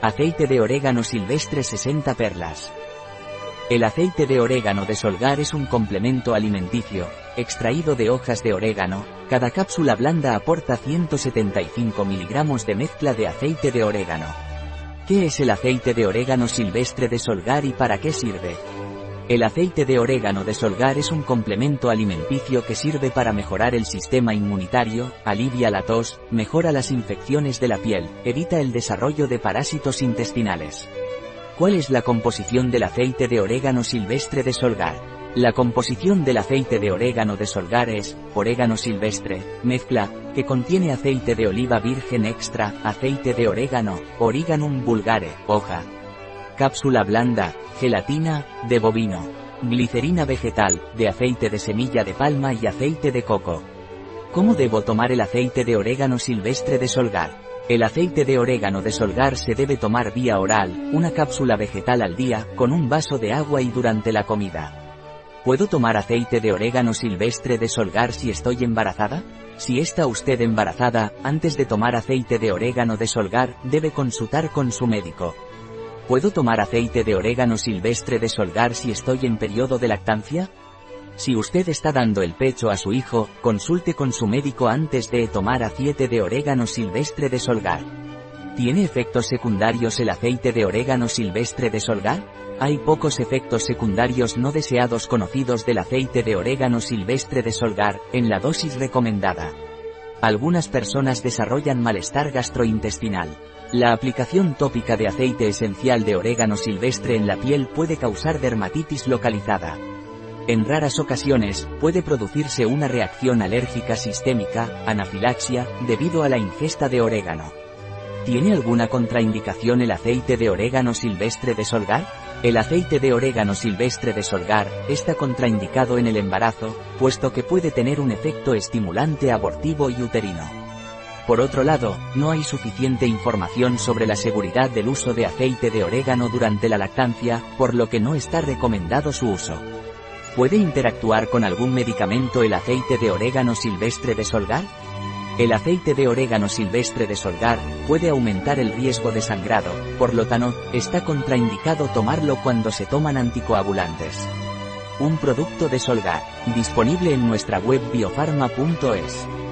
Aceite de orégano silvestre 60 perlas. El aceite de orégano de Solgar es un complemento alimenticio, extraído de hojas de orégano, cada cápsula blanda aporta 175 miligramos de mezcla de aceite de orégano. ¿Qué es el aceite de orégano silvestre de Solgar y para qué sirve? El aceite de orégano de Solgar es un complemento alimenticio que sirve para mejorar el sistema inmunitario, alivia la tos, mejora las infecciones de la piel, evita el desarrollo de parásitos intestinales. ¿Cuál es la composición del aceite de orégano silvestre de Solgar? La composición del aceite de orégano de Solgar es, orégano silvestre, mezcla, que contiene aceite de oliva virgen extra, aceite de orégano, origanum vulgare, hoja, cápsula blanda, gelatina, de bovino, glicerina vegetal, de aceite de semilla de palma y aceite de coco. ¿Cómo debo tomar el aceite de orégano silvestre de Solgar? El aceite de orégano de Solgar se debe tomar vía oral, una cápsula vegetal al día, con un vaso de agua y durante la comida. ¿Puedo tomar aceite de orégano silvestre de Solgar si estoy embarazada? Si está usted embarazada, antes de tomar aceite de orégano de Solgar, debe consultar con su médico. ¿Puedo tomar aceite de orégano silvestre de Solgar si estoy en periodo de lactancia? Si usted está dando el pecho a su hijo, consulte con su médico antes de tomar aceite de orégano silvestre de Solgar. ¿Tiene efectos secundarios el aceite de orégano silvestre de Solgar? Hay pocos efectos secundarios no deseados conocidos del aceite de orégano silvestre de Solgar, en la dosis recomendada. Algunas personas desarrollan malestar gastrointestinal. La aplicación tópica de aceite esencial de orégano silvestre en la piel puede causar dermatitis localizada. En raras ocasiones, puede producirse una reacción alérgica sistémica, anafilaxia, debido a la ingesta de orégano. ¿Tiene alguna contraindicación el aceite de orégano silvestre de Solgar? El aceite de orégano silvestre de Solgar está contraindicado en el embarazo, puesto que puede tener un efecto estimulante abortivo y uterino. Por otro lado, no hay suficiente información sobre la seguridad del uso de aceite de orégano durante la lactancia, por lo que no está recomendado su uso. ¿Puede interactuar con algún medicamento el aceite de orégano silvestre de Solgar? El aceite de orégano silvestre de Solgar puede aumentar el riesgo de sangrado, por lo tanto, está contraindicado tomarlo cuando se toman anticoagulantes. Un producto de Solgar, disponible en nuestra web biofarma.es.